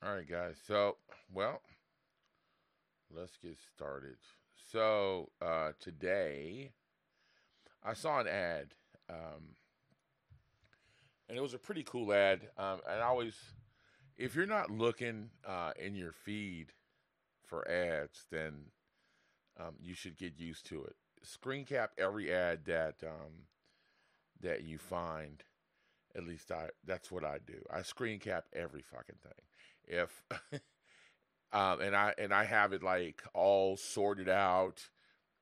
All right, guys. So, well, let's get started. So, uh, today I saw an ad, um, and it was a pretty cool ad. Um, and I always, if you're not looking uh, in your feed for ads, then um, you should get used to it. Screen cap every ad that um, that you find. At least I that's what I do. I screen cap every fucking thing. If um, and I and I have it like all sorted out,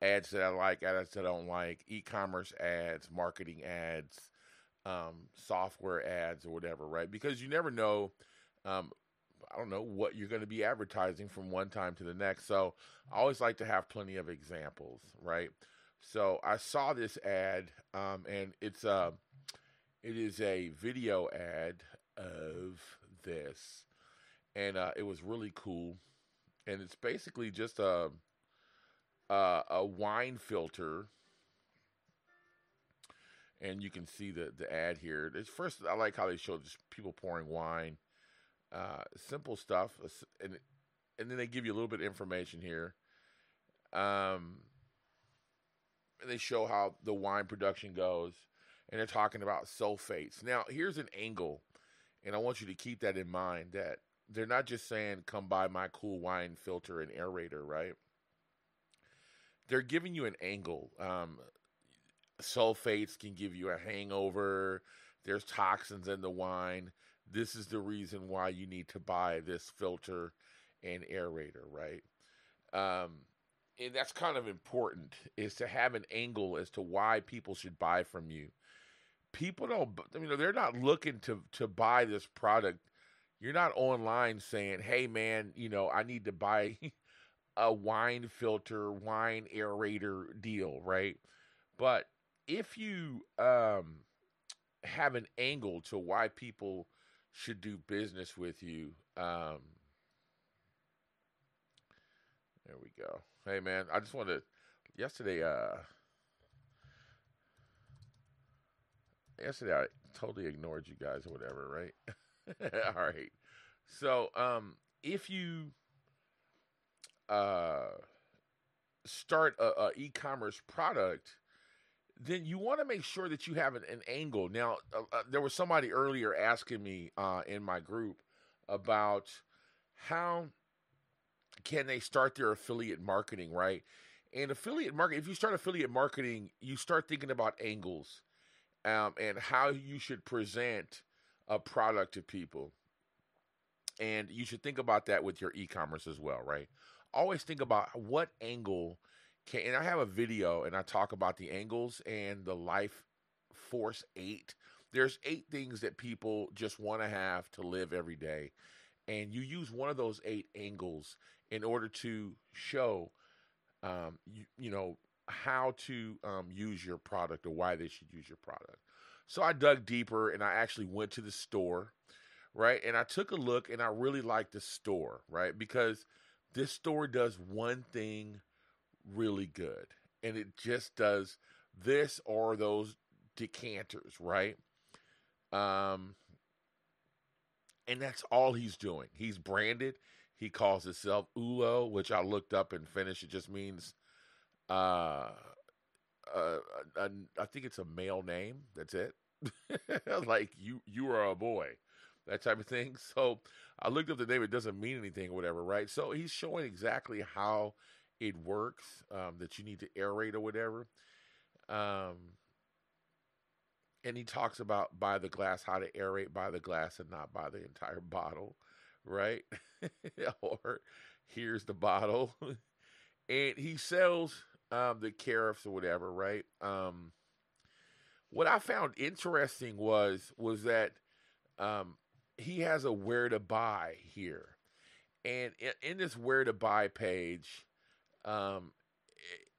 ads that I like, ads that I don't like, e-commerce ads, marketing ads, um, software ads or whatever, right? Because you never know um, I don't know what you're going to be advertising from one time to the next. So I always like to have plenty of examples, right? So I saw this ad, um, and it's a it is a video ad of this, and uh, it was really cool. And it's basically just a a, a wine filter, and you can see the the ad here. It's first, I like how they show just people pouring wine uh, simple stuff, and and then they give you a little bit of information here. Um, and they show how the wine production goes, and they're talking about sulfates. Now, here's an angle, and I want you to keep that in mind that they're not just saying come buy my cool wine filter and aerator, right? They're giving you an angle. Um, sulfates can give you a hangover. There's toxins in the wine this is the reason why you need to buy this filter and aerator, right? Um, and that's kind of important is to have an angle as to why people should buy from you. People don't, I mean, they're not looking to to buy this product. You're not online saying, "Hey, man, you know, I need to buy a wine filter, wine aerator deal," right? But if you um, have an angle to why people should do business with you. Um, there we go. Hey man, I just wanted yesterday. Uh, yesterday I totally ignored you guys or whatever, right? All right. So, um, if you uh start a, a e-commerce product then you want to make sure that you have an, an angle. Now, uh, uh, there was somebody earlier asking me uh, in my group about how can they start their affiliate marketing, right? And affiliate marketing, if you start affiliate marketing, you start thinking about angles um, and how you should present a product to people. And you should think about that with your e commerce as well, right? Always think about what angle can, and I have a video and I talk about the angles and the life force eight. There's eight things that people just want to have to live every day. And you use one of those eight angles in order to show, um, you, you know, how to um, use your product or why they should use your product. So I dug deeper and I actually went to the store, right? And I took a look and I really liked the store, right? Because this store does one thing really good. And it just does this or those decanters, right? Um, and that's all he's doing. He's branded. He calls himself Ulo, which I looked up and Finnish. It just means, uh, uh, I think it's a male name. That's it. like you, you are a boy, that type of thing. So I looked up the name. It doesn't mean anything or whatever, right? So he's showing exactly how it works, um, that you need to aerate or whatever. Um, and he talks about by the glass, how to aerate by the glass and not by the entire bottle, right? or here's the bottle. and he sells um, the carafes or whatever, right? Um, what I found interesting was was that um, he has a where to buy here, and in, in this where to buy page, um,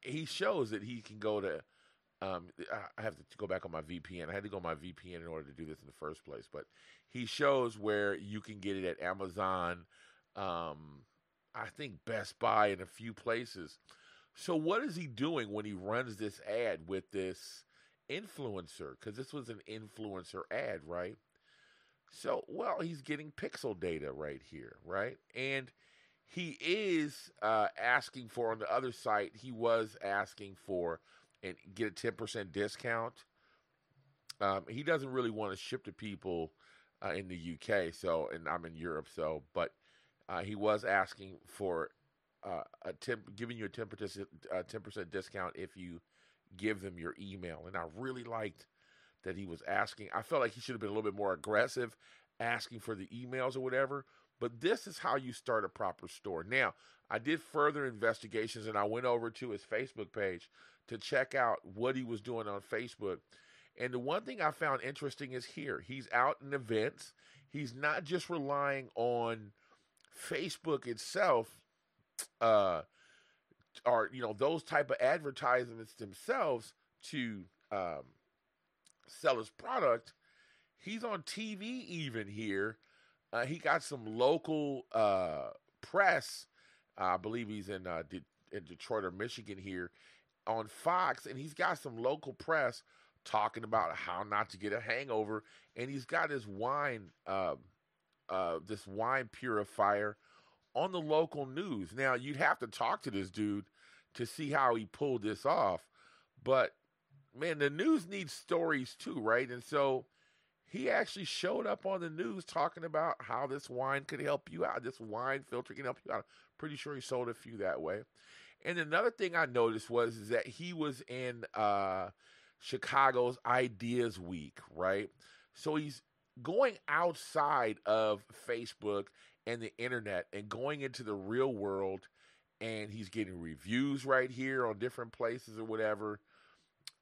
he shows that he can go to. Um, I have to go back on my VPN. I had to go on my VPN in order to do this in the first place. But he shows where you can get it at Amazon, um, I think Best Buy, and a few places. So what is he doing when he runs this ad with this influencer? Because this was an influencer ad, right? So, well, he's getting pixel data right here, right? And he is uh, asking for on the other site. He was asking for and get a ten percent discount. Um, he doesn't really want to ship to people uh, in the UK, so and I'm in Europe, so but uh, he was asking for uh, a 10, giving you a ten percent uh, ten percent discount if you give them your email, and I really liked that he was asking. I felt like he should have been a little bit more aggressive, asking for the emails or whatever. But this is how you start a proper store. Now, I did further investigations and I went over to his Facebook page to check out what he was doing on Facebook. And the one thing I found interesting is here he's out in events. He's not just relying on Facebook itself, uh, or you know those type of advertisements themselves to um, sell his product. He's on TV even here. Uh, he got some local uh, press. I believe he's in uh, De- in Detroit or Michigan here on Fox, and he's got some local press talking about how not to get a hangover, and he's got his wine, uh, uh, this wine purifier, on the local news. Now you'd have to talk to this dude to see how he pulled this off, but man, the news needs stories too, right? And so he actually showed up on the news talking about how this wine could help you out. This wine filter can help you out. Pretty sure he sold a few that way. And another thing I noticed was is that he was in uh, Chicago's Ideas Week, right? So he's going outside of Facebook and the internet and going into the real world and he's getting reviews right here on different places or whatever.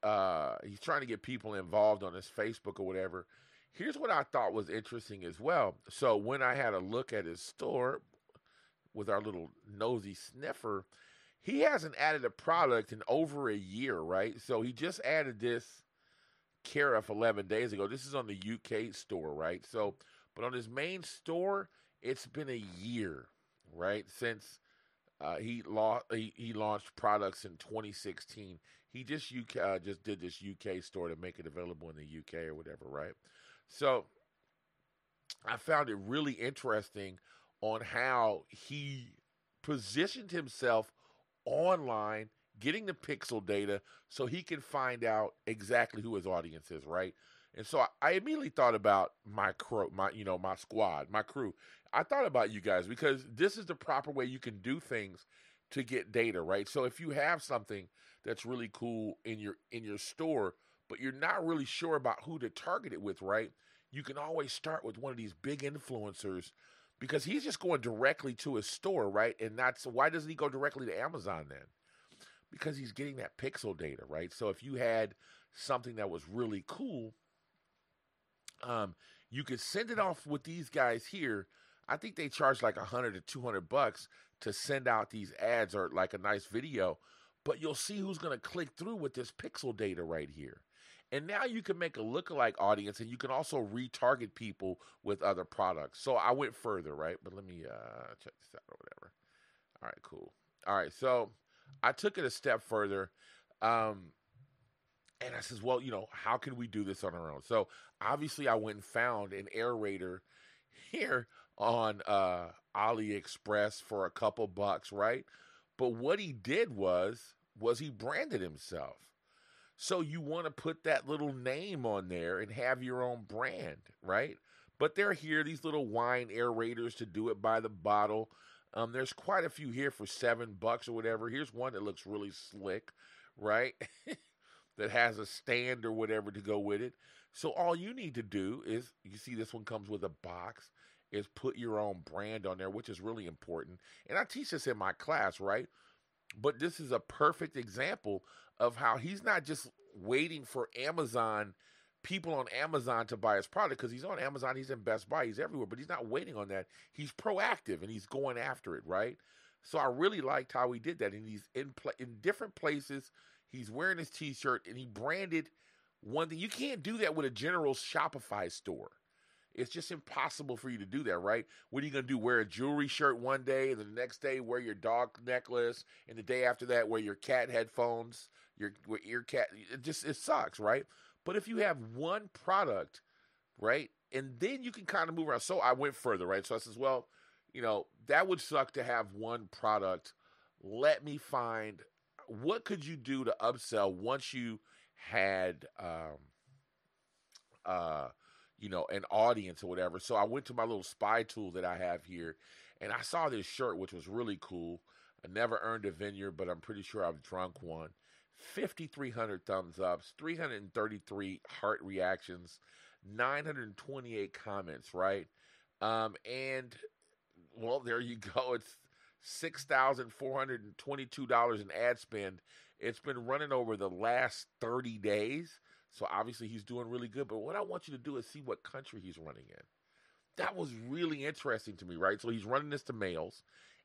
Uh, he's trying to get people involved on his Facebook or whatever. Here's what I thought was interesting as well. So when I had a look at his store with our little nosy sniffer, he hasn't added a product in over a year, right? So he just added this Carafe 11 days ago. This is on the UK store, right? So, but on his main store, it's been a year, right, since uh, he, la- he he launched products in 2016. He just UK uh, just did this UK store to make it available in the UK or whatever, right? So I found it really interesting on how he positioned himself online, getting the pixel data so he can find out exactly who his audience is, right? And so I, immediately thought about my crew, my you know my squad, my crew. I thought about you guys because this is the proper way you can do things to get data, right? So if you have something that's really cool in your in your store, but you're not really sure about who to target it with, right? You can always start with one of these big influencers because he's just going directly to his store, right? And that's why doesn't he go directly to Amazon then? Because he's getting that pixel data, right? So if you had something that was really cool, um, you could send it off with these guys here. I think they charge like a hundred to two hundred bucks to send out these ads or like a nice video, but you'll see who's going to click through with this pixel data right here. And now you can make a lookalike audience and you can also retarget people with other products. So I went further, right? But let me uh, check this out or whatever. All right, cool. All right, so I took it a step further. Um, and I says, well, you know, how can we do this on our own? So obviously, I went and found an aerator here on uh, AliExpress for a couple bucks, right? But what he did was was he branded himself. So you want to put that little name on there and have your own brand, right? But they're here, these little wine aerators to do it by the bottle. Um, there's quite a few here for seven bucks or whatever. Here's one that looks really slick, right? that has a stand or whatever to go with it. So all you need to do is you see this one comes with a box is put your own brand on there, which is really important. And I teach this in my class, right? But this is a perfect example of how he's not just waiting for Amazon people on Amazon to buy his product because he's on Amazon, he's in Best Buy, he's everywhere, but he's not waiting on that. He's proactive and he's going after it, right? So I really liked how he did that, and he's in pl- in different places. He's wearing his T-shirt, and he branded one thing. You can't do that with a general Shopify store. It's just impossible for you to do that, right? What are you going to do? Wear a jewelry shirt one day, and the next day wear your dog necklace, and the day after that wear your cat headphones, your ear cat. It just it sucks, right? But if you have one product, right, and then you can kind of move around. So I went further, right? So I says, well, you know, that would suck to have one product. Let me find what could you do to upsell once you had um uh you know an audience or whatever. So I went to my little spy tool that I have here and I saw this shirt which was really cool. I never earned a vineyard, but I'm pretty sure I've drunk one. 5,300 thumbs ups, 333 heart reactions, 928 comments, right? Um, and well, there you go. It's six thousand four hundred and twenty-two dollars in ad spend. It's been running over the last thirty days, so obviously he's doing really good. But what I want you to do is see what country he's running in. That was really interesting to me, right? So he's running this to males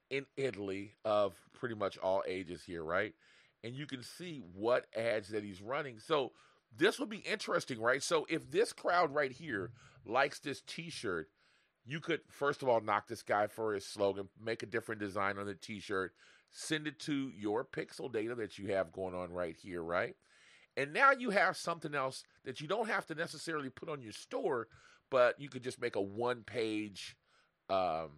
in Italy of pretty much all ages here, right? And you can see what ads that he's running. So this would be interesting, right? So if this crowd right here likes this T-shirt you could first of all knock this guy for his slogan, make a different design on the t-shirt, send it to your pixel data that you have going on right here, right? And now you have something else that you don't have to necessarily put on your store, but you could just make a one page um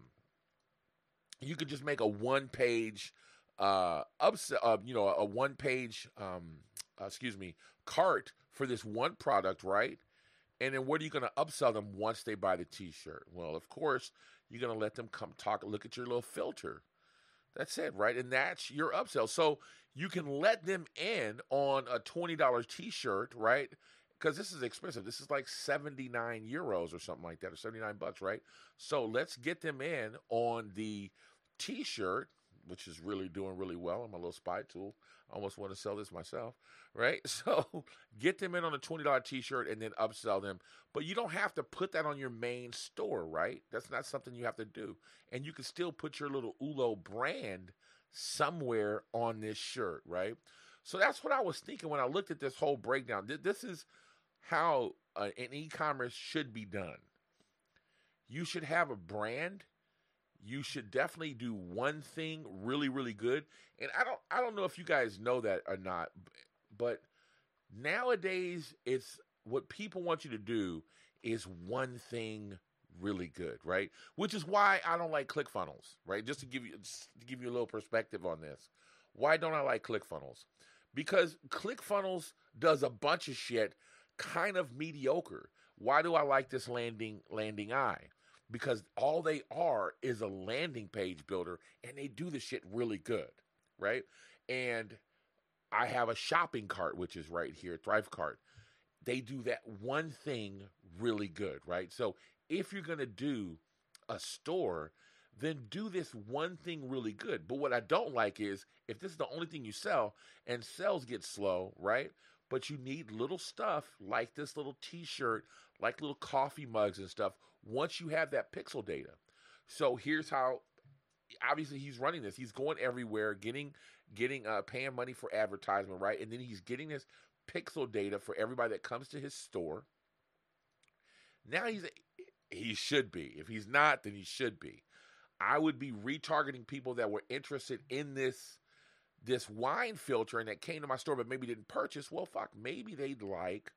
you could just make a one page uh upsell uh, you know a one page um excuse me cart for this one product, right? And then what are you going to upsell them once they buy the t-shirt? Well, of course, you're going to let them come talk, look at your little filter. That's it, right? And that's your upsell. So you can let them in on a $20 t-shirt, right? Because this is expensive. This is like 79 euros or something like that, or 79 bucks, right? So let's get them in on the t-shirt, which is really doing really well on my little spy tool. I almost want to sell this myself, right? So get them in on a $20 t shirt and then upsell them. But you don't have to put that on your main store, right? That's not something you have to do. And you can still put your little ULO brand somewhere on this shirt, right? So that's what I was thinking when I looked at this whole breakdown. This is how uh, an e commerce should be done. You should have a brand you should definitely do one thing really really good. And i don't i don't know if you guys know that or not but nowadays it's what people want you to do is one thing really good right? Which is why i don't like clickfunnels right? Just to give you to give you a little perspective on this why don't i like clickfunnels? Because clickfunnels does a bunch of shit kind of mediocre. Why do i like this landing Landingi because all they are is a landing page builder and they do the shit really good, right? And I have a shopping cart, which is right here, Thrivecart. They do that one thing really good, right? So if you're going to do a store, then do this one thing really good. But what I don't like is if this is the only thing you sell and sales get slow, right? But you need little stuff like this little t shirt, like little coffee mugs and stuff once you have that pixel data. So here's how obviously he's running this. He's going everywhere, getting getting uh paying money for advertisement, right? And then he's getting this pixel data for everybody that comes to his store. Now he's he should be. If he's not, then he should be. I would be retargeting people that were interested in this this wine filter and that came to my store but maybe didn't purchase. Well, fuck, maybe they'd like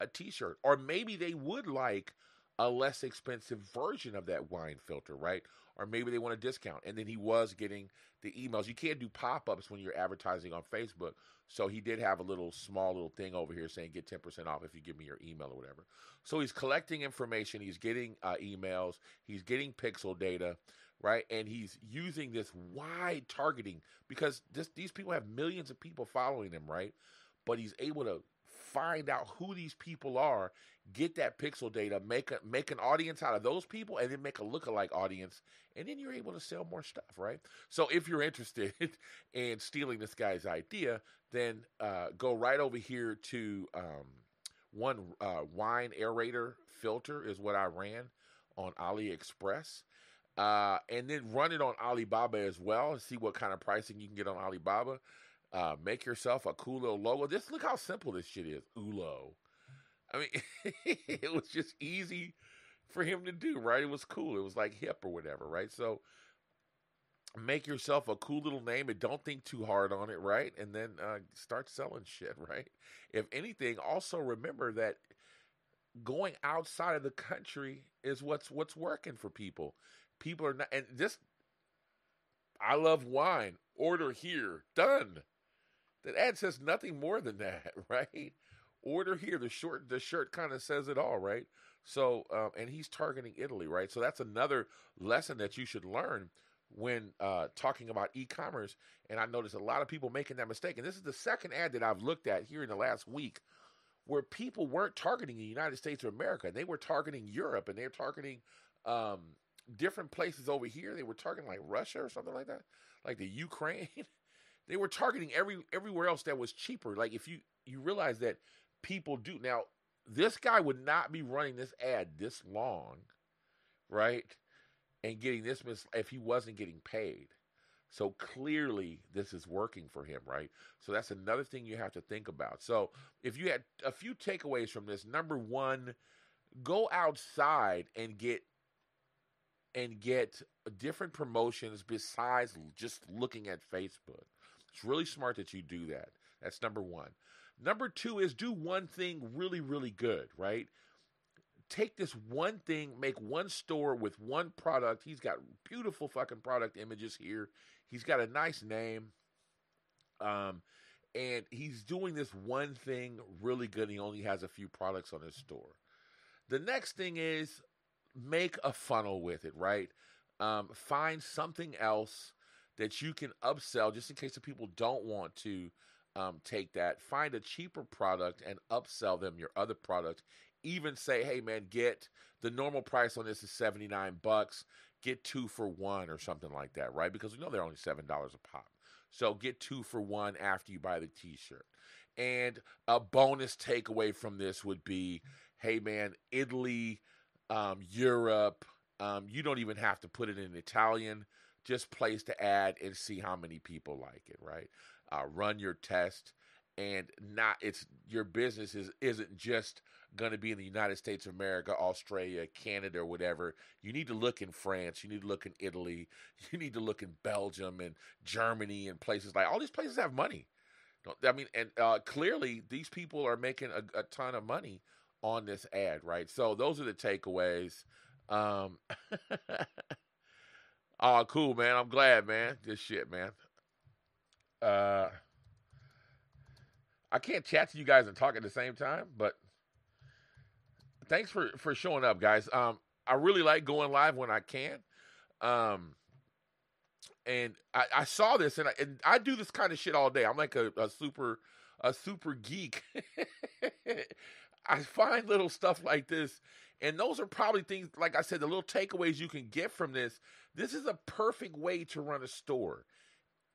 a t-shirt or maybe they would like a less expensive version of that wine filter, right? Or maybe they want a discount. And then he was getting the emails. You can't do pop ups when you're advertising on Facebook. So he did have a little small little thing over here saying get 10% off if you give me your email or whatever. So he's collecting information. He's getting uh, emails. He's getting pixel data, right? And he's using this wide targeting because this, these people have millions of people following them, right? But he's able to find out who these people are, get that pixel data, make a make an audience out of those people, and then make a lookalike audience, and then you're able to sell more stuff, right? So if you're interested in stealing this guy's idea, then uh, go right over here to um, one uh, wine aerator filter is what I ran on AliExpress. Uh, and then run it on Alibaba as well and see what kind of pricing you can get on Alibaba. Uh, make yourself a cool little logo. Just look how simple this shit is. Ulo. I mean, it was just easy for him to do, right? It was cool. It was like hip or whatever, right? So make yourself a cool little name and don't think too hard on it, right? And then uh, start selling shit, right? If anything, also remember that going outside of the country is what's what's working for people. People are not, and this. I love wine. Order here. Done. That ad says nothing more than that, right? Order here. The short, the shirt kind of says it all, right? So, um, and he's targeting Italy, right? So that's another lesson that you should learn when uh, talking about e-commerce. And I noticed a lot of people making that mistake. And this is the second ad that I've looked at here in the last week, where people weren't targeting the United States of America. They were targeting Europe, and they're targeting um, different places over here. They were targeting like Russia or something like that, like the Ukraine. they were targeting every everywhere else that was cheaper. Like if you you realize that people do now this guy would not be running this ad this long, right? And getting this mis- if he wasn't getting paid. So clearly this is working for him, right? So that's another thing you have to think about. So if you had a few takeaways from this, number 1, go outside and get and get different promotions besides just looking at Facebook. It's really smart that you do that. That's number 1. Number two is do one thing really, really good, right? Take this one thing, make one store with one product. He's got beautiful fucking product images here. He's got a nice name. Um, and he's doing this one thing really good. he only has a few products on his store. The next thing is make a funnel with it, right? Um, find something else that you can upsell just in case the people don't want to um, take that, find a cheaper product and upsell them your other product. Even say, hey man, get the normal price on this is 79 bucks, get two for one or something like that, right? Because we know they're only $7 a pop. So get two for one after you buy the t shirt. And a bonus takeaway from this would be hey man, Italy, um, Europe, um, you don't even have to put it in Italian. Just place the ad and see how many people like it, right? uh, run your test and not it's your business is isn't just going to be in the United States of America, Australia, Canada, or whatever. You need to look in France. You need to look in Italy. You need to look in Belgium and Germany and places like all these places have money. I mean, and uh, clearly these people are making a, a, ton of money on this ad, right? So those are the takeaways. Um, oh, cool, man. I'm glad, man. This shit, man. Uh, I can't chat to you guys and talk at the same time, but thanks for for showing up, guys. Um, I really like going live when I can. Um, and I, I saw this, and I, and I do this kind of shit all day. I'm like a, a super a super geek. I find little stuff like this, and those are probably things. Like I said, the little takeaways you can get from this. This is a perfect way to run a store.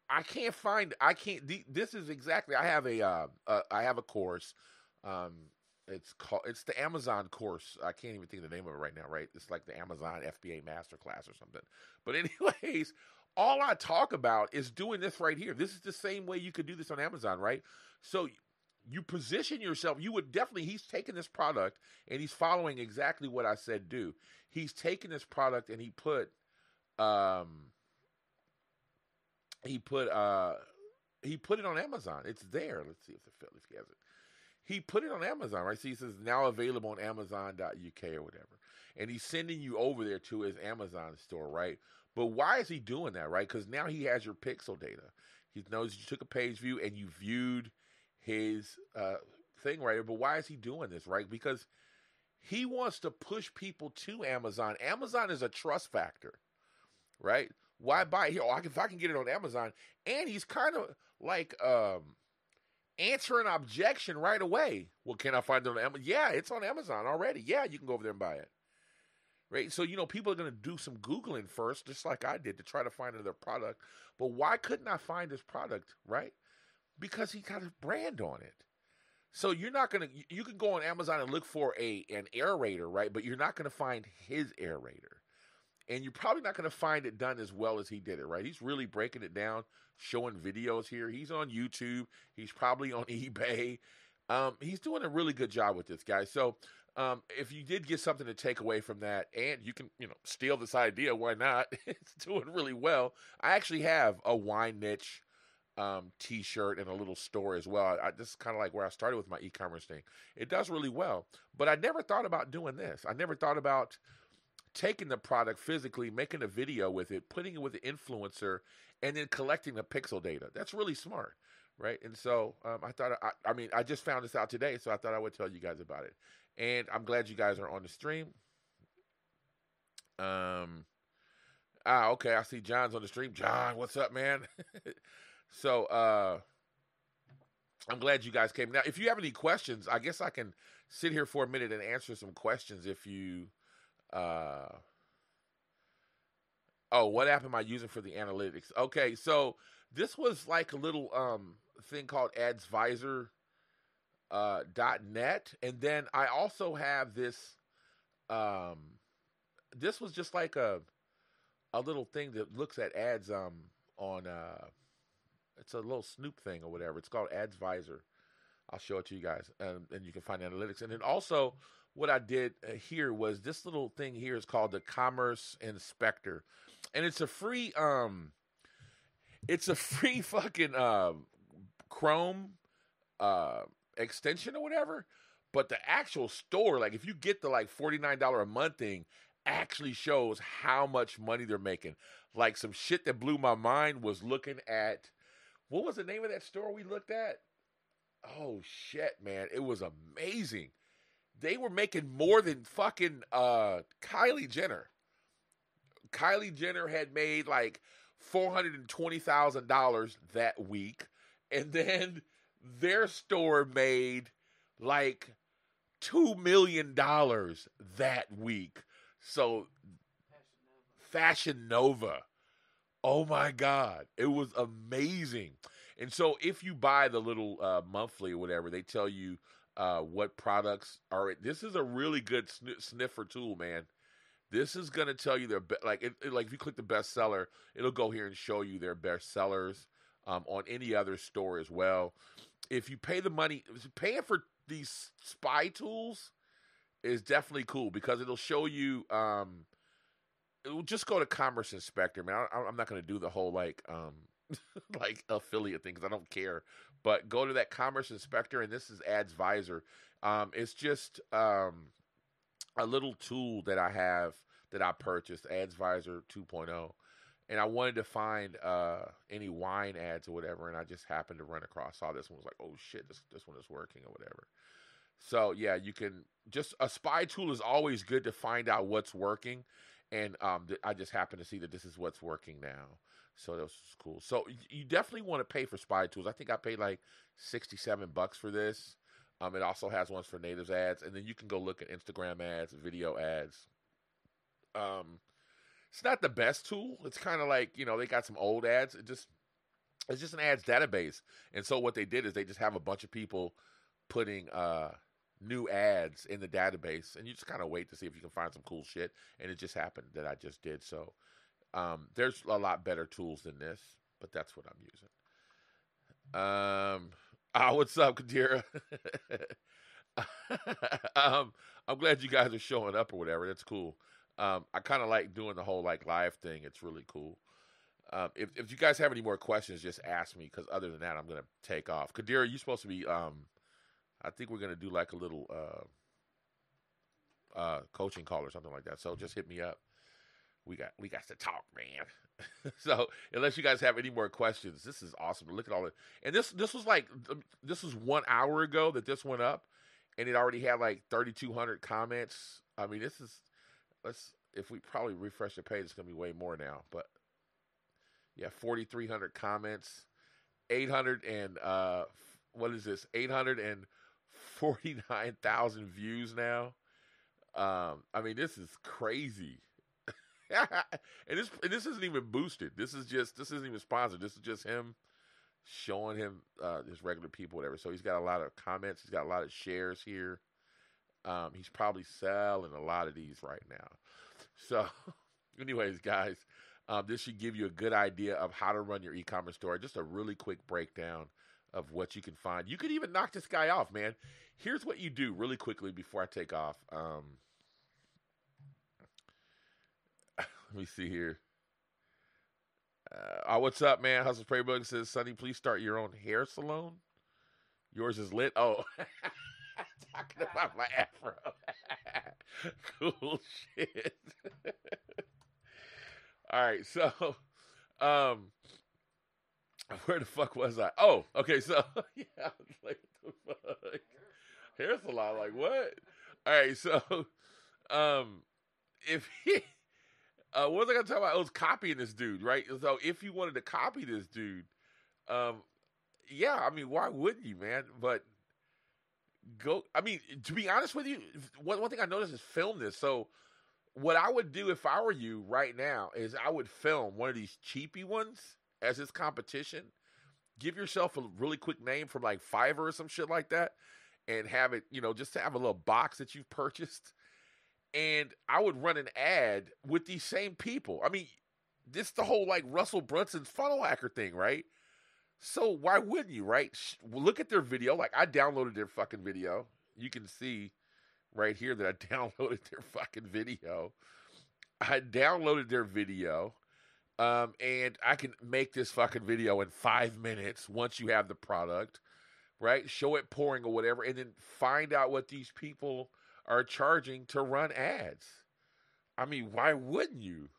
I can't find. I can't. This is exactly. I have a. Uh, uh, I have a course. Um, it's called. It's the Amazon course. I can't even think of the name of it right now. Right? It's like the Amazon FBA Masterclass or something. But anyways, all I talk about is doing this right here. This is the same way you could do this on Amazon, right? So you position yourself. You would definitely. He's taking this product and he's following exactly what I said do. He's taken this product and he put. Um, he put uh he put it on Amazon. It's there. Let's see if the if he has it. He put it on Amazon, right? See, he says now available on Amazon.uk or whatever, and he's sending you over there to his Amazon store, right? But why is he doing that, right? Because now he has your pixel data. He knows you took a page view and you viewed his uh, thing right. But why is he doing this, right? Because he wants to push people to Amazon. Amazon is a trust factor, right? Why buy it here? Oh, I can, if I can get it on Amazon. And he's kind of like um, answering objection right away. Well, can I find it on Amazon? Yeah, it's on Amazon already. Yeah, you can go over there and buy it. Right? So, you know, people are going to do some Googling first, just like I did, to try to find another product. But why couldn't I find this product, right? Because he got a brand on it. So you're not gonna you can go on Amazon and look for a an aerator, right? But you're not gonna find his aerator and you're probably not going to find it done as well as he did it, right? He's really breaking it down, showing videos here. He's on YouTube. He's probably on eBay. Um, he's doing a really good job with this guy. So, um, if you did get something to take away from that, and you can, you know, steal this idea, why not? it's doing really well. I actually have a wine niche um, T-shirt and a little store as well. I, this is kind of like where I started with my e-commerce thing. It does really well, but I never thought about doing this. I never thought about taking the product physically, making a video with it, putting it with the influencer, and then collecting the pixel data. That's really smart, right? And so um, I thought, I, I mean, I just found this out today, so I thought I would tell you guys about it. And I'm glad you guys are on the stream. Um, ah, okay, I see John's on the stream. John, what's up, man? so, uh, I'm glad you guys came. Now, if you have any questions, I guess I can sit here for a minute and answer some questions if you uh oh what app am i using for the analytics? Okay so this was like a little um thing called adsvisor uh net. And then i also have this um this was just like a a little thing that looks at ads um on uh it's a little snoop thing or whatever. It's called adsvisor i'll show it to you guys and, and you can find analytics. And then also what I did uh, here was this little thing here is called the Commerce Inspector, and it's a free um, it's a free fucking uh, Chrome uh extension or whatever. But the actual store, like if you get the like forty nine dollar a month thing, actually shows how much money they're making. Like some shit that blew my mind was looking at what was the name of that store we looked at? Oh shit, man, it was amazing they were making more than fucking uh, Kylie Jenner. Kylie Jenner had made like four hundred and twenty thousand dollars that week, and then their store made like two million dollars that week. So, Fashion Nova. Oh my God, it was amazing. And so, if you buy the little uh, monthly or whatever, they tell you uh, what products are. It. This is a really good sniffer tool, man. This is gonna tell you their be- like it, it, like if you click the bestseller, it'll go here and show you their best sellers um, on any other store as well. If you pay the money, paying for these spy tools is definitely cool because it'll show you. Um, it will just go to Commerce Inspector, man. I, I'm not gonna do the whole like um, like affiliate thing because I don't care. But go to that Commerce Inspector, and this is Adsvisor. Um, it's just um, a little tool that I have that I purchased, Adsvisor 2.0, and I wanted to find uh, any wine ads or whatever, and I just happened to run across saw this one was like, oh shit, this this one is working or whatever. So yeah, you can just a spy tool is always good to find out what's working, and um, I just happened to see that this is what's working now. So that was cool. So you definitely want to pay for spy tools. I think I paid like sixty-seven bucks for this. Um, it also has ones for natives ads, and then you can go look at Instagram ads, video ads. Um, it's not the best tool. It's kind of like you know they got some old ads. It just it's just an ads database, and so what they did is they just have a bunch of people putting uh new ads in the database, and you just kind of wait to see if you can find some cool shit. And it just happened that I just did so. Um, there's a lot better tools than this, but that's what I'm using. Um, ah, what's up, Kadira? um, I'm glad you guys are showing up or whatever. That's cool. Um, I kind of like doing the whole like live thing. It's really cool. Um, if if you guys have any more questions, just ask me. Because other than that, I'm gonna take off. Kadira, you're supposed to be. Um, I think we're gonna do like a little uh, uh, coaching call or something like that. So just hit me up we got we got to talk, man. so unless you guys have any more questions, this is awesome. Look at all it. And this this was like um, this was one hour ago that this went up, and it already had like thirty two hundred comments. I mean, this is let's if we probably refresh the page, it's gonna be way more now. But yeah, forty three hundred comments, eight hundred and uh, what is this? Eight hundred and forty nine thousand views now. Um, I mean, this is crazy. and this and this isn't even boosted. This is just this isn't even sponsored. This is just him showing him uh, his regular people, whatever. So he's got a lot of comments. He's got a lot of shares here. Um, he's probably selling a lot of these right now. So, anyways, guys, um, this should give you a good idea of how to run your e-commerce store. Just a really quick breakdown of what you can find. You could even knock this guy off, man. Here's what you do really quickly before I take off. Um, let me see here. Uh, oh, what's up, man? Hustle Bug says, Sonny, please start your own hair salon. Yours is lit. Oh, talking about my afro. cool shit. All right, so, um, where the fuck was I? Oh, okay, so yeah, like the fuck, hair salon. Like what? All right, so, um, if he uh, what was I gonna talk about? It was copying this dude, right? So if you wanted to copy this dude, um, yeah, I mean, why wouldn't you, man? But go. I mean, to be honest with you, one one thing I noticed is film this. So what I would do if I were you right now is I would film one of these cheapy ones as his competition. Give yourself a really quick name from like Fiverr or some shit like that, and have it, you know, just to have a little box that you've purchased and I would run an ad with these same people. I mean, this the whole like Russell Brunson's funnel hacker thing, right? So why wouldn't you, right? Look at their video. Like I downloaded their fucking video. You can see right here that I downloaded their fucking video. I downloaded their video. Um, and I can make this fucking video in five minutes once you have the product, right? Show it pouring or whatever, and then find out what these people are charging to run ads. I mean, why wouldn't you?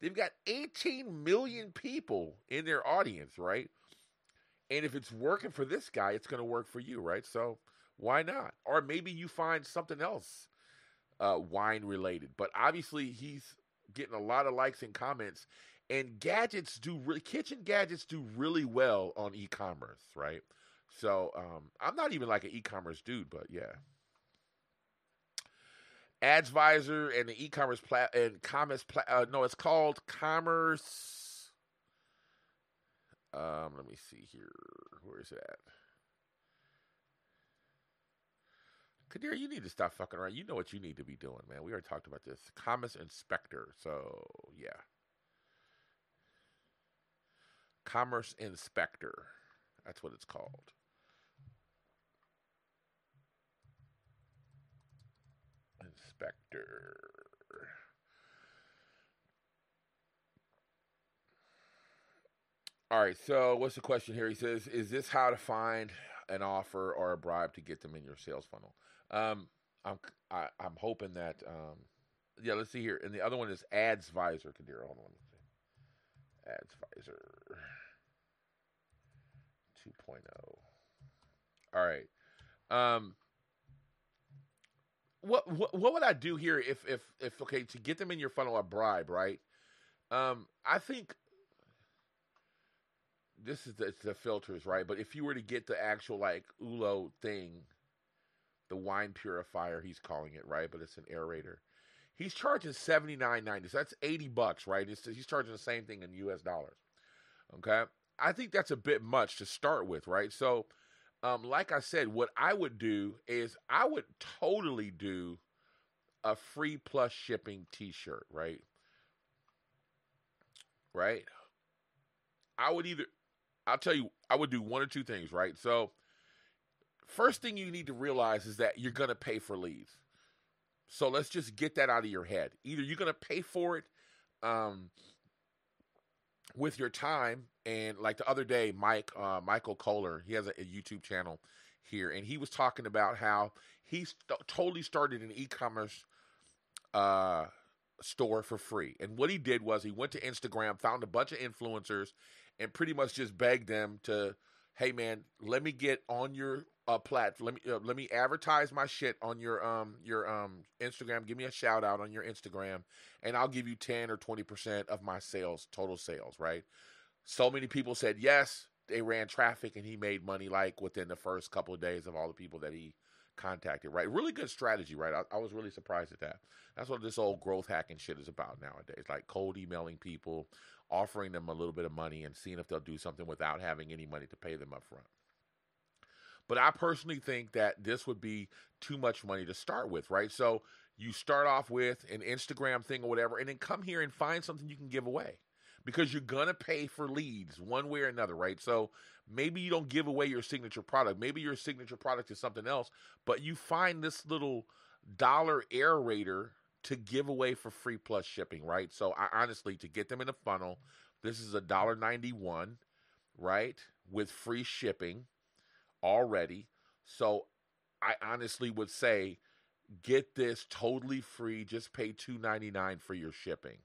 They've got 18 million people in their audience, right? And if it's working for this guy, it's going to work for you, right? So why not? Or maybe you find something else uh, wine related. But obviously, he's getting a lot of likes and comments. And gadgets do really, kitchen gadgets do really well on e commerce, right? So um, I'm not even like an e commerce dude, but yeah. AdsVisor and the e-commerce plat and commerce plat. Uh, no, it's called Commerce. Um, let me see here. Where is it at? Kadir, you need to stop fucking around. You know what you need to be doing, man. We already talked about this. Commerce Inspector. So yeah. Commerce Inspector. That's what it's called. Inspector. All right, so what's the question here? He says, "Is this how to find an offer or a bribe to get them in your sales funnel?" Um, I'm I, am i am hoping that um, yeah. Let's see here, and the other one is AdsVisor. Kadir, hold on. AdsVisor 2.0. All right. Um, what, what what would I do here if if if okay to get them in your funnel a bribe right? Um, I think this is the, the filters right, but if you were to get the actual like Ulo thing, the wine purifier he's calling it right, but it's an aerator. He's charging seventy nine ninety. So that's eighty bucks, right? It's, he's charging the same thing in U.S. dollars. Okay, I think that's a bit much to start with, right? So um, like I said, what I would do is I would totally do a free plus shipping T-shirt, right? Right. I would either, I'll tell you, I would do one or two things, right? So, first thing you need to realize is that you're going to pay for leads. So let's just get that out of your head. Either you're going to pay for it um, with your time and like the other day mike uh, michael kohler he has a, a, youtube channel here and he was talking about how he st- totally started an e-commerce uh, store for free and what he did was he went to instagram found a bunch of influencers and pretty much just begged them to hey man let me get on your uh, platform. Let me uh, let me advertise my shit on your um your um Instagram. Give me a shout out on your Instagram, and I'll give you ten or twenty percent of my sales, total sales. Right. So many people said yes. They ran traffic, and he made money like within the first couple of days of all the people that he contacted. Right. Really good strategy. Right. I, I was really surprised at that. That's what this old growth hacking shit is about nowadays. Like cold emailing people, offering them a little bit of money, and seeing if they'll do something without having any money to pay them up front. But I personally think that this would be too much money to start with, right? So you start off with an Instagram thing or whatever, and then come here and find something you can give away because you're going to pay for leads one way or another, right? So maybe you don't give away your signature product. Maybe your signature product is something else, but you find this little dollar aerator to give away for free plus shipping, right? So I honestly, to get them in a funnel, This is a dollar ninety one, right? With free shipping already. So I honestly would say get this totally free. Just pay two ninety nine for your shipping.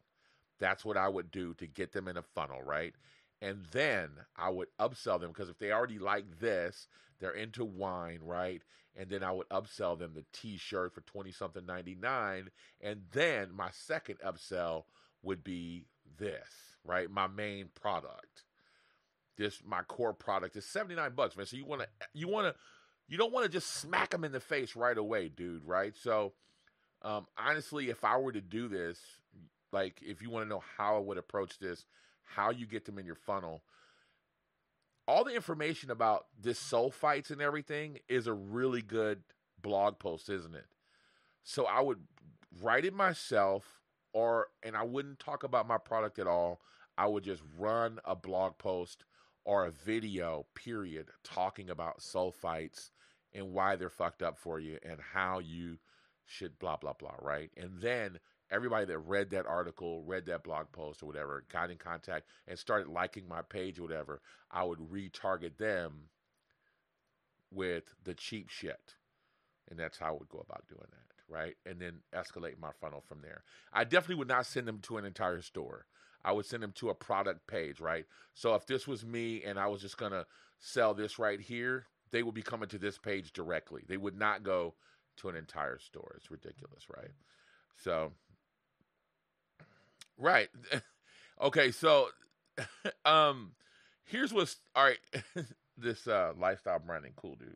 That's what I would do to get them in a funnel, right? And then I would upsell them because if they already like this, they're into wine, right? And then I would upsell them the t-shirt for 20 something 99 and then my second upsell would be this, right? My main product. This my core product is 79 bucks, man. So you want to you want to you don't want to just smack them in the face right away, dude, right? So um honestly, if I were to do this, like if you want to know how I would approach this, how you get them in your funnel, all the information about this sulfites and everything is a really good blog post, isn't it? So I would write it myself or and I wouldn't talk about my product at all. I would just run a blog post or a video period talking about sulfites and why they're fucked up for you and how you should blah blah blah, right? And then everybody that read that article, read that blog post or whatever, got in contact and started liking my page or whatever, I would retarget them with the cheap shit. And that's how I would go about doing that, right? And then escalate my funnel from there. I definitely would not send them to an entire store. I would send them to a product page, right? So if this was me and I was just going to sell this right here, they would be coming to this page directly. They would not go to an entire store. It's ridiculous, right? So Right. okay, so um here's what's all right. this uh lifestyle branding, cool dude.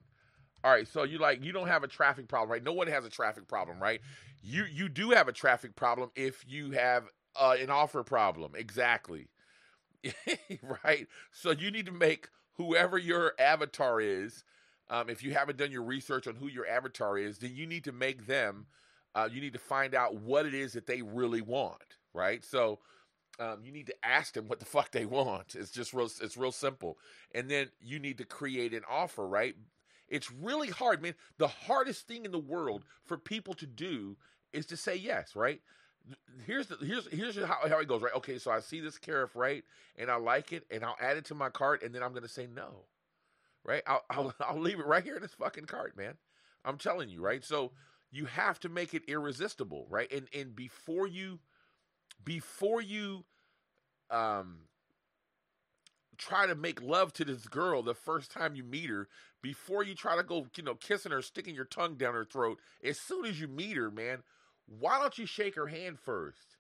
All right, so you like you don't have a traffic problem, right? No one has a traffic problem, right? You you do have a traffic problem if you have uh, an offer problem. Exactly. right? So you need to make whoever your avatar is, um, if you haven't done your research on who your avatar is, then you need to make them, uh, you need to find out what it is that they really want, right? So um, you need to ask them what the fuck they want. It's just real. It's real simple. And then you need to create an offer, right? It's really hard, man. The hardest thing in the world for people to do is to say yes, right? Here's the here's here's how, how it goes, right? Okay, so I see this carrot, right, and I like it, and I'll add it to my cart, and then I'm gonna say no, right? I'll I'll, I'll leave it right here in this fucking cart, man. I'm telling you, right? So you have to make it irresistible, right? And and before you before you um try to make love to this girl the first time you meet her before you try to go you know kissing her sticking your tongue down her throat as soon as you meet her man why don't you shake her hand first?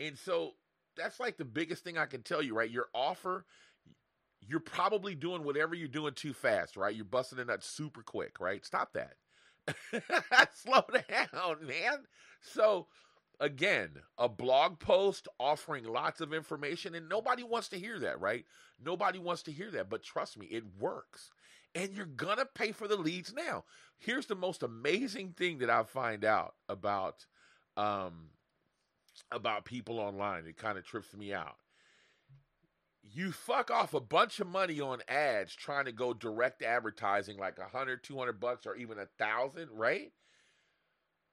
And so that's like the biggest thing i can tell you right? Your offer you're probably doing whatever you're doing too fast right? You're busting it out super quick right? Stop that. Slow down man. So again, a blog post offering lots of information, and nobody wants to hear that, right? Nobody wants to hear that, but trust me, it works. And you're gonna pay for the leads now. Here's the most amazing thing that I find out about um, about people online. It kind of trips me out. You fuck off a bunch of money on ads trying to go direct advertising like a hundred, two hundred bucks, or even a thousand, right?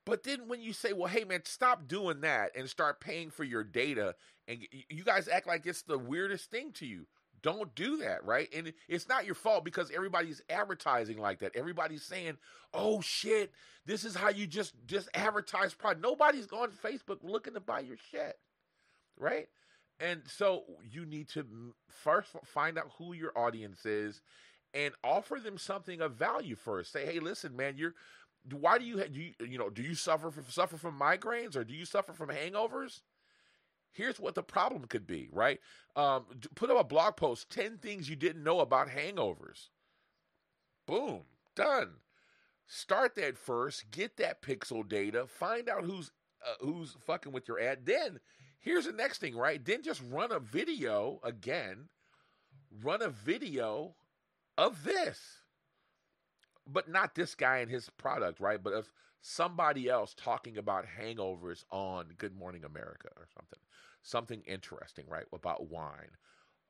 But then when you say, well, hey, man, stop doing that and start paying for your data, and you guys act like it's the weirdest thing to you. Don't do that, right? And it's not your fault because everybody's advertising like that. Everybody's saying, "Oh shit, this is how you just just advertise product." Nobody's going to Facebook looking to buy your shit, right? And so you need to first find out who your audience is and offer them something of value first. Say, "Hey, listen, man, you're why do you do you, you know do you suffer from suffer from migraines or do you suffer from hangovers? Here's what the problem could be, right? Um, put up a blog post: ten things you didn't know about hangovers. Boom, done. Start that first. Get that pixel data. Find out who's uh, who's fucking with your ad. Then here's the next thing, right? Then just run a video again. Run a video of this but not this guy and his product, right? But of somebody else talking about hangovers on Good Morning America or something, something interesting, right? About wine,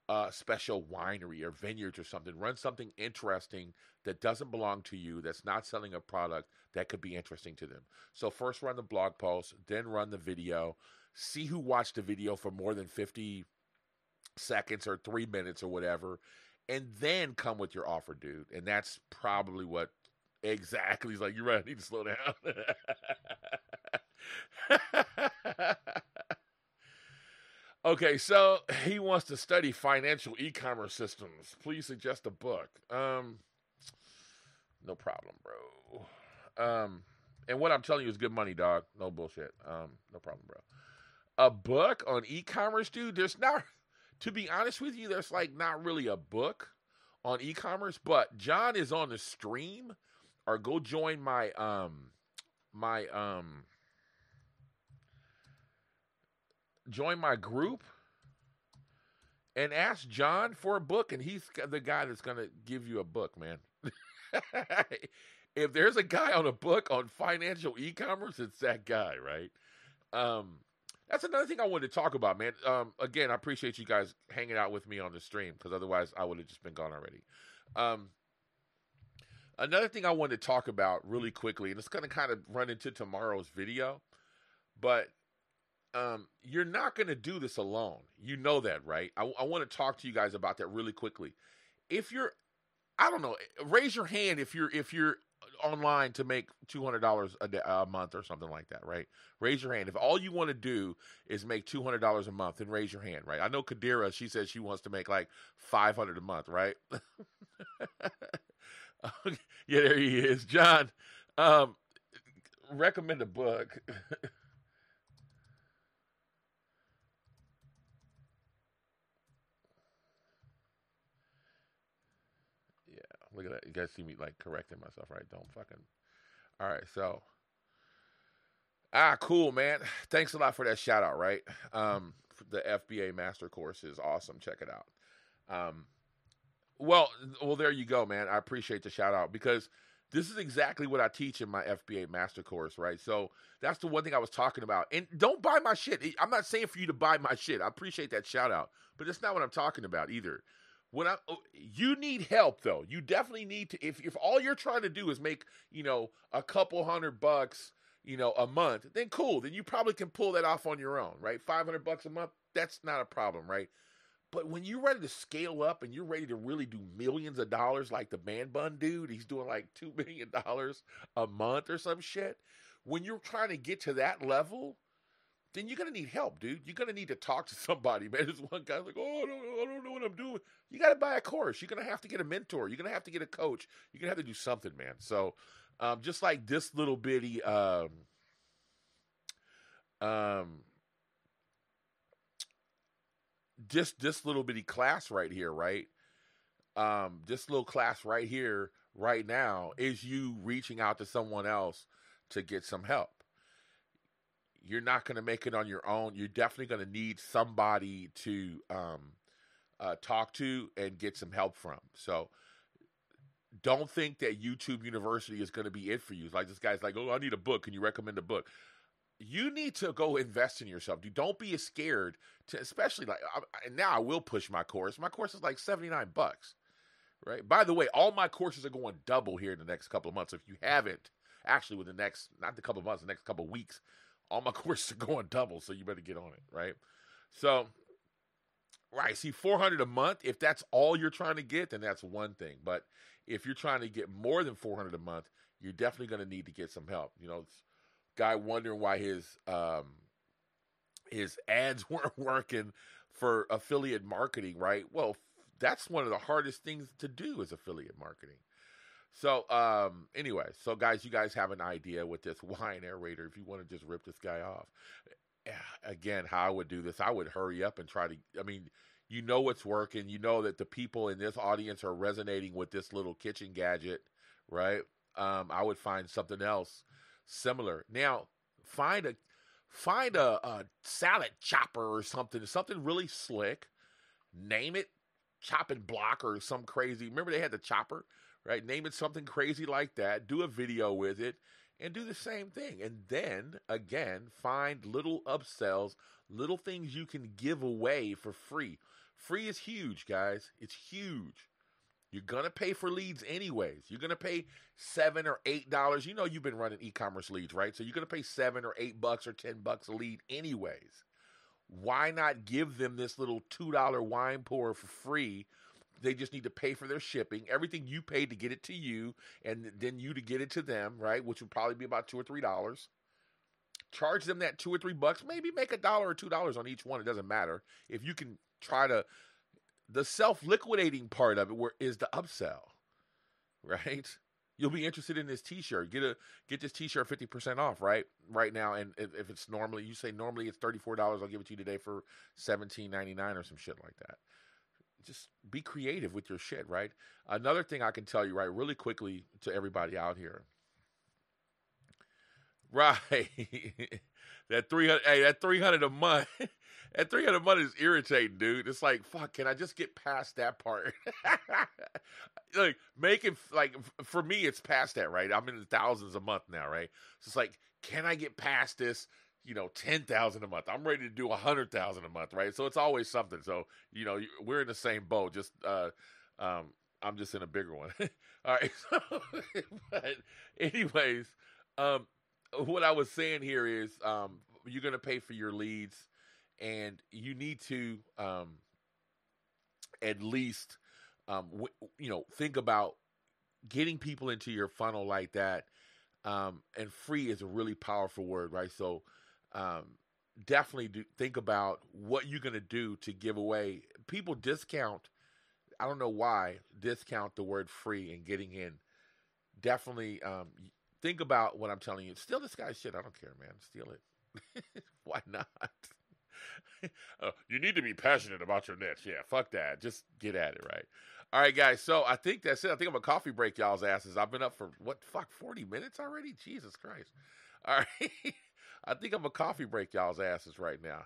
a special winery or vineyards or something. Run something interesting that doesn't belong to you, that's not selling a product that could be interesting to them. So first run the blog post, then run the video. See who watched the video for more than 50 seconds or three minutes or whatever, and then come with your offer, dude. And that's probably what exactly he's like. You're right. I need to slow down. okay, so he wants to study financial e-commerce systems. Please suggest a book. Um, no problem, bro. Um, and what I'm telling you is good money, dog. No bullshit. Um, no problem, bro. A book on e-commerce, dude. There's not, to be honest with you, there's like not really a book on e-commerce. But John is on the stream, or go join my um, my um, join my group and ask John for a book, and he's the guy that's gonna give you a book, man. if there's a guy on a book on financial e-commerce, it's that guy, right? Um, that's another thing I wanted to talk about, man. Um, again, I appreciate you guys hanging out with me on the stream because otherwise I would have just been gone already. Um, another thing I wanted to talk about really quickly, and it's going to kind of run into tomorrow's video, but um, you're not going to do this alone. You know that, right? I, I want to talk to you guys about that really quickly. If you're, I don't know, raise your hand if you're if you're online to make two hundred dollars a month or something like that, right? Raise your hand if all you want to do is make two hundred dollars a month. Then raise your hand, right? I know Kadira. She says she wants to make like five hundred a month, right? yeah, there he is, John. Um, recommend a book. Look at that. You guys see me like correcting myself, right? Don't fucking. All right, so. Ah, cool, man. Thanks a lot for that shout out, right? Um, the FBA Master Course is awesome. Check it out. Um, well, well, there you go, man. I appreciate the shout out because this is exactly what I teach in my FBA Master Course, right? So that's the one thing I was talking about. And don't buy my shit. I'm not saying for you to buy my shit. I appreciate that shout out, but it's not what I'm talking about either. When I, oh, you need help though. You definitely need to. If if all you're trying to do is make you know a couple hundred bucks, you know, a month, then cool. Then you probably can pull that off on your own, right? Five hundred bucks a month, that's not a problem, right? But when you're ready to scale up and you're ready to really do millions of dollars, like the man bun dude, he's doing like two million dollars a month or some shit. When you're trying to get to that level, then you're gonna need help, dude. You're gonna need to talk to somebody, man. This one guy's like, oh, I don't, I don't know what I'm doing. You gotta buy a course. You're gonna have to get a mentor. You're gonna have to get a coach. You're gonna have to do something, man. So, um, just like this little bitty, um, um, just this little bitty class right here, right? Um, this little class right here, right now, is you reaching out to someone else to get some help you're not going to make it on your own. You're definitely going to need somebody to um, uh, talk to and get some help from. So don't think that YouTube University is going to be it for you. Like this guy's like, oh, I need a book. Can you recommend a book? You need to go invest in yourself. Dude, don't be scared to, especially like, and now I will push my course. My course is like 79 bucks, right? By the way, all my courses are going double here in the next couple of months. If you haven't, actually, with the next, not the couple of months, the next couple of weeks, all my courses are going double, so you better get on it, right? So, right, see, 400 a month, if that's all you're trying to get, then that's one thing. But if you're trying to get more than 400 a month, you're definitely going to need to get some help. You know, guy wondering why his um his ads weren't working for affiliate marketing, right? Well, that's one of the hardest things to do is affiliate marketing. So, um, anyway, so guys, you guys have an idea with this wine aerator. If you want to just rip this guy off, eh, again, how I would do this, I would hurry up and try to. I mean, you know what's working. You know that the people in this audience are resonating with this little kitchen gadget, right? Um, I would find something else similar. Now, find a find a, a salad chopper or something, something really slick. Name it chopping block or some crazy. Remember they had the chopper right? Name it something crazy like that, do a video with it, and do the same thing. And then, again, find little upsells, little things you can give away for free. Free is huge, guys. It's huge. You're gonna pay for leads anyways. You're gonna pay seven or eight dollars. You know you've been running e-commerce leads, right? So you're gonna pay seven or eight bucks or ten bucks a lead anyways. why not give them this little $2 wine pour for free? They just need to pay for their shipping. Everything you paid to get it to you, and then you to get it to them, right? Which would probably be about two or three dollars. Charge them that two or three bucks. Maybe make a dollar or two dollars on each one. It doesn't matter. If you can try to, the self liquidating part of it where is the upsell, right? You'll be interested in this T-shirt. Get a get this T-shirt fifty percent off right right now. And if, if it's normally you say normally it's thirty four dollars, I'll give it to you today for seventeen ninety nine or some shit like that. Just be creative with your shit, right? Another thing I can tell you, right, really quickly to everybody out here. Right. that 300 hey, that 300 a month. that 300 a month is irritating, dude. It's like, fuck, can I just get past that part? like making like for me it's past that, right? I'm in the thousands a month now, right? So it's like, can I get past this? You know, ten thousand a month. I'm ready to do a hundred thousand a month, right? So it's always something. So you know, we're in the same boat. Just uh, um, I'm just in a bigger one. All right. So, but anyways, um, what I was saying here is um, you're going to pay for your leads, and you need to um, at least um, w- you know think about getting people into your funnel like that. Um, and free is a really powerful word, right? So um, definitely do, think about what you're going to do to give away. People discount. I don't know why discount the word free and getting in. Definitely um, think about what I'm telling you. Steal this guy's shit. I don't care, man. Steal it. Why not? uh, you need to be passionate about your niche. Yeah, fuck that. Just get at it, right? All right, guys. So I think that's it. I think I'm a coffee break y'all's asses. I've been up for what fuck 40 minutes already? Jesus Christ. All right. I think I'm a coffee break y'all's asses right now.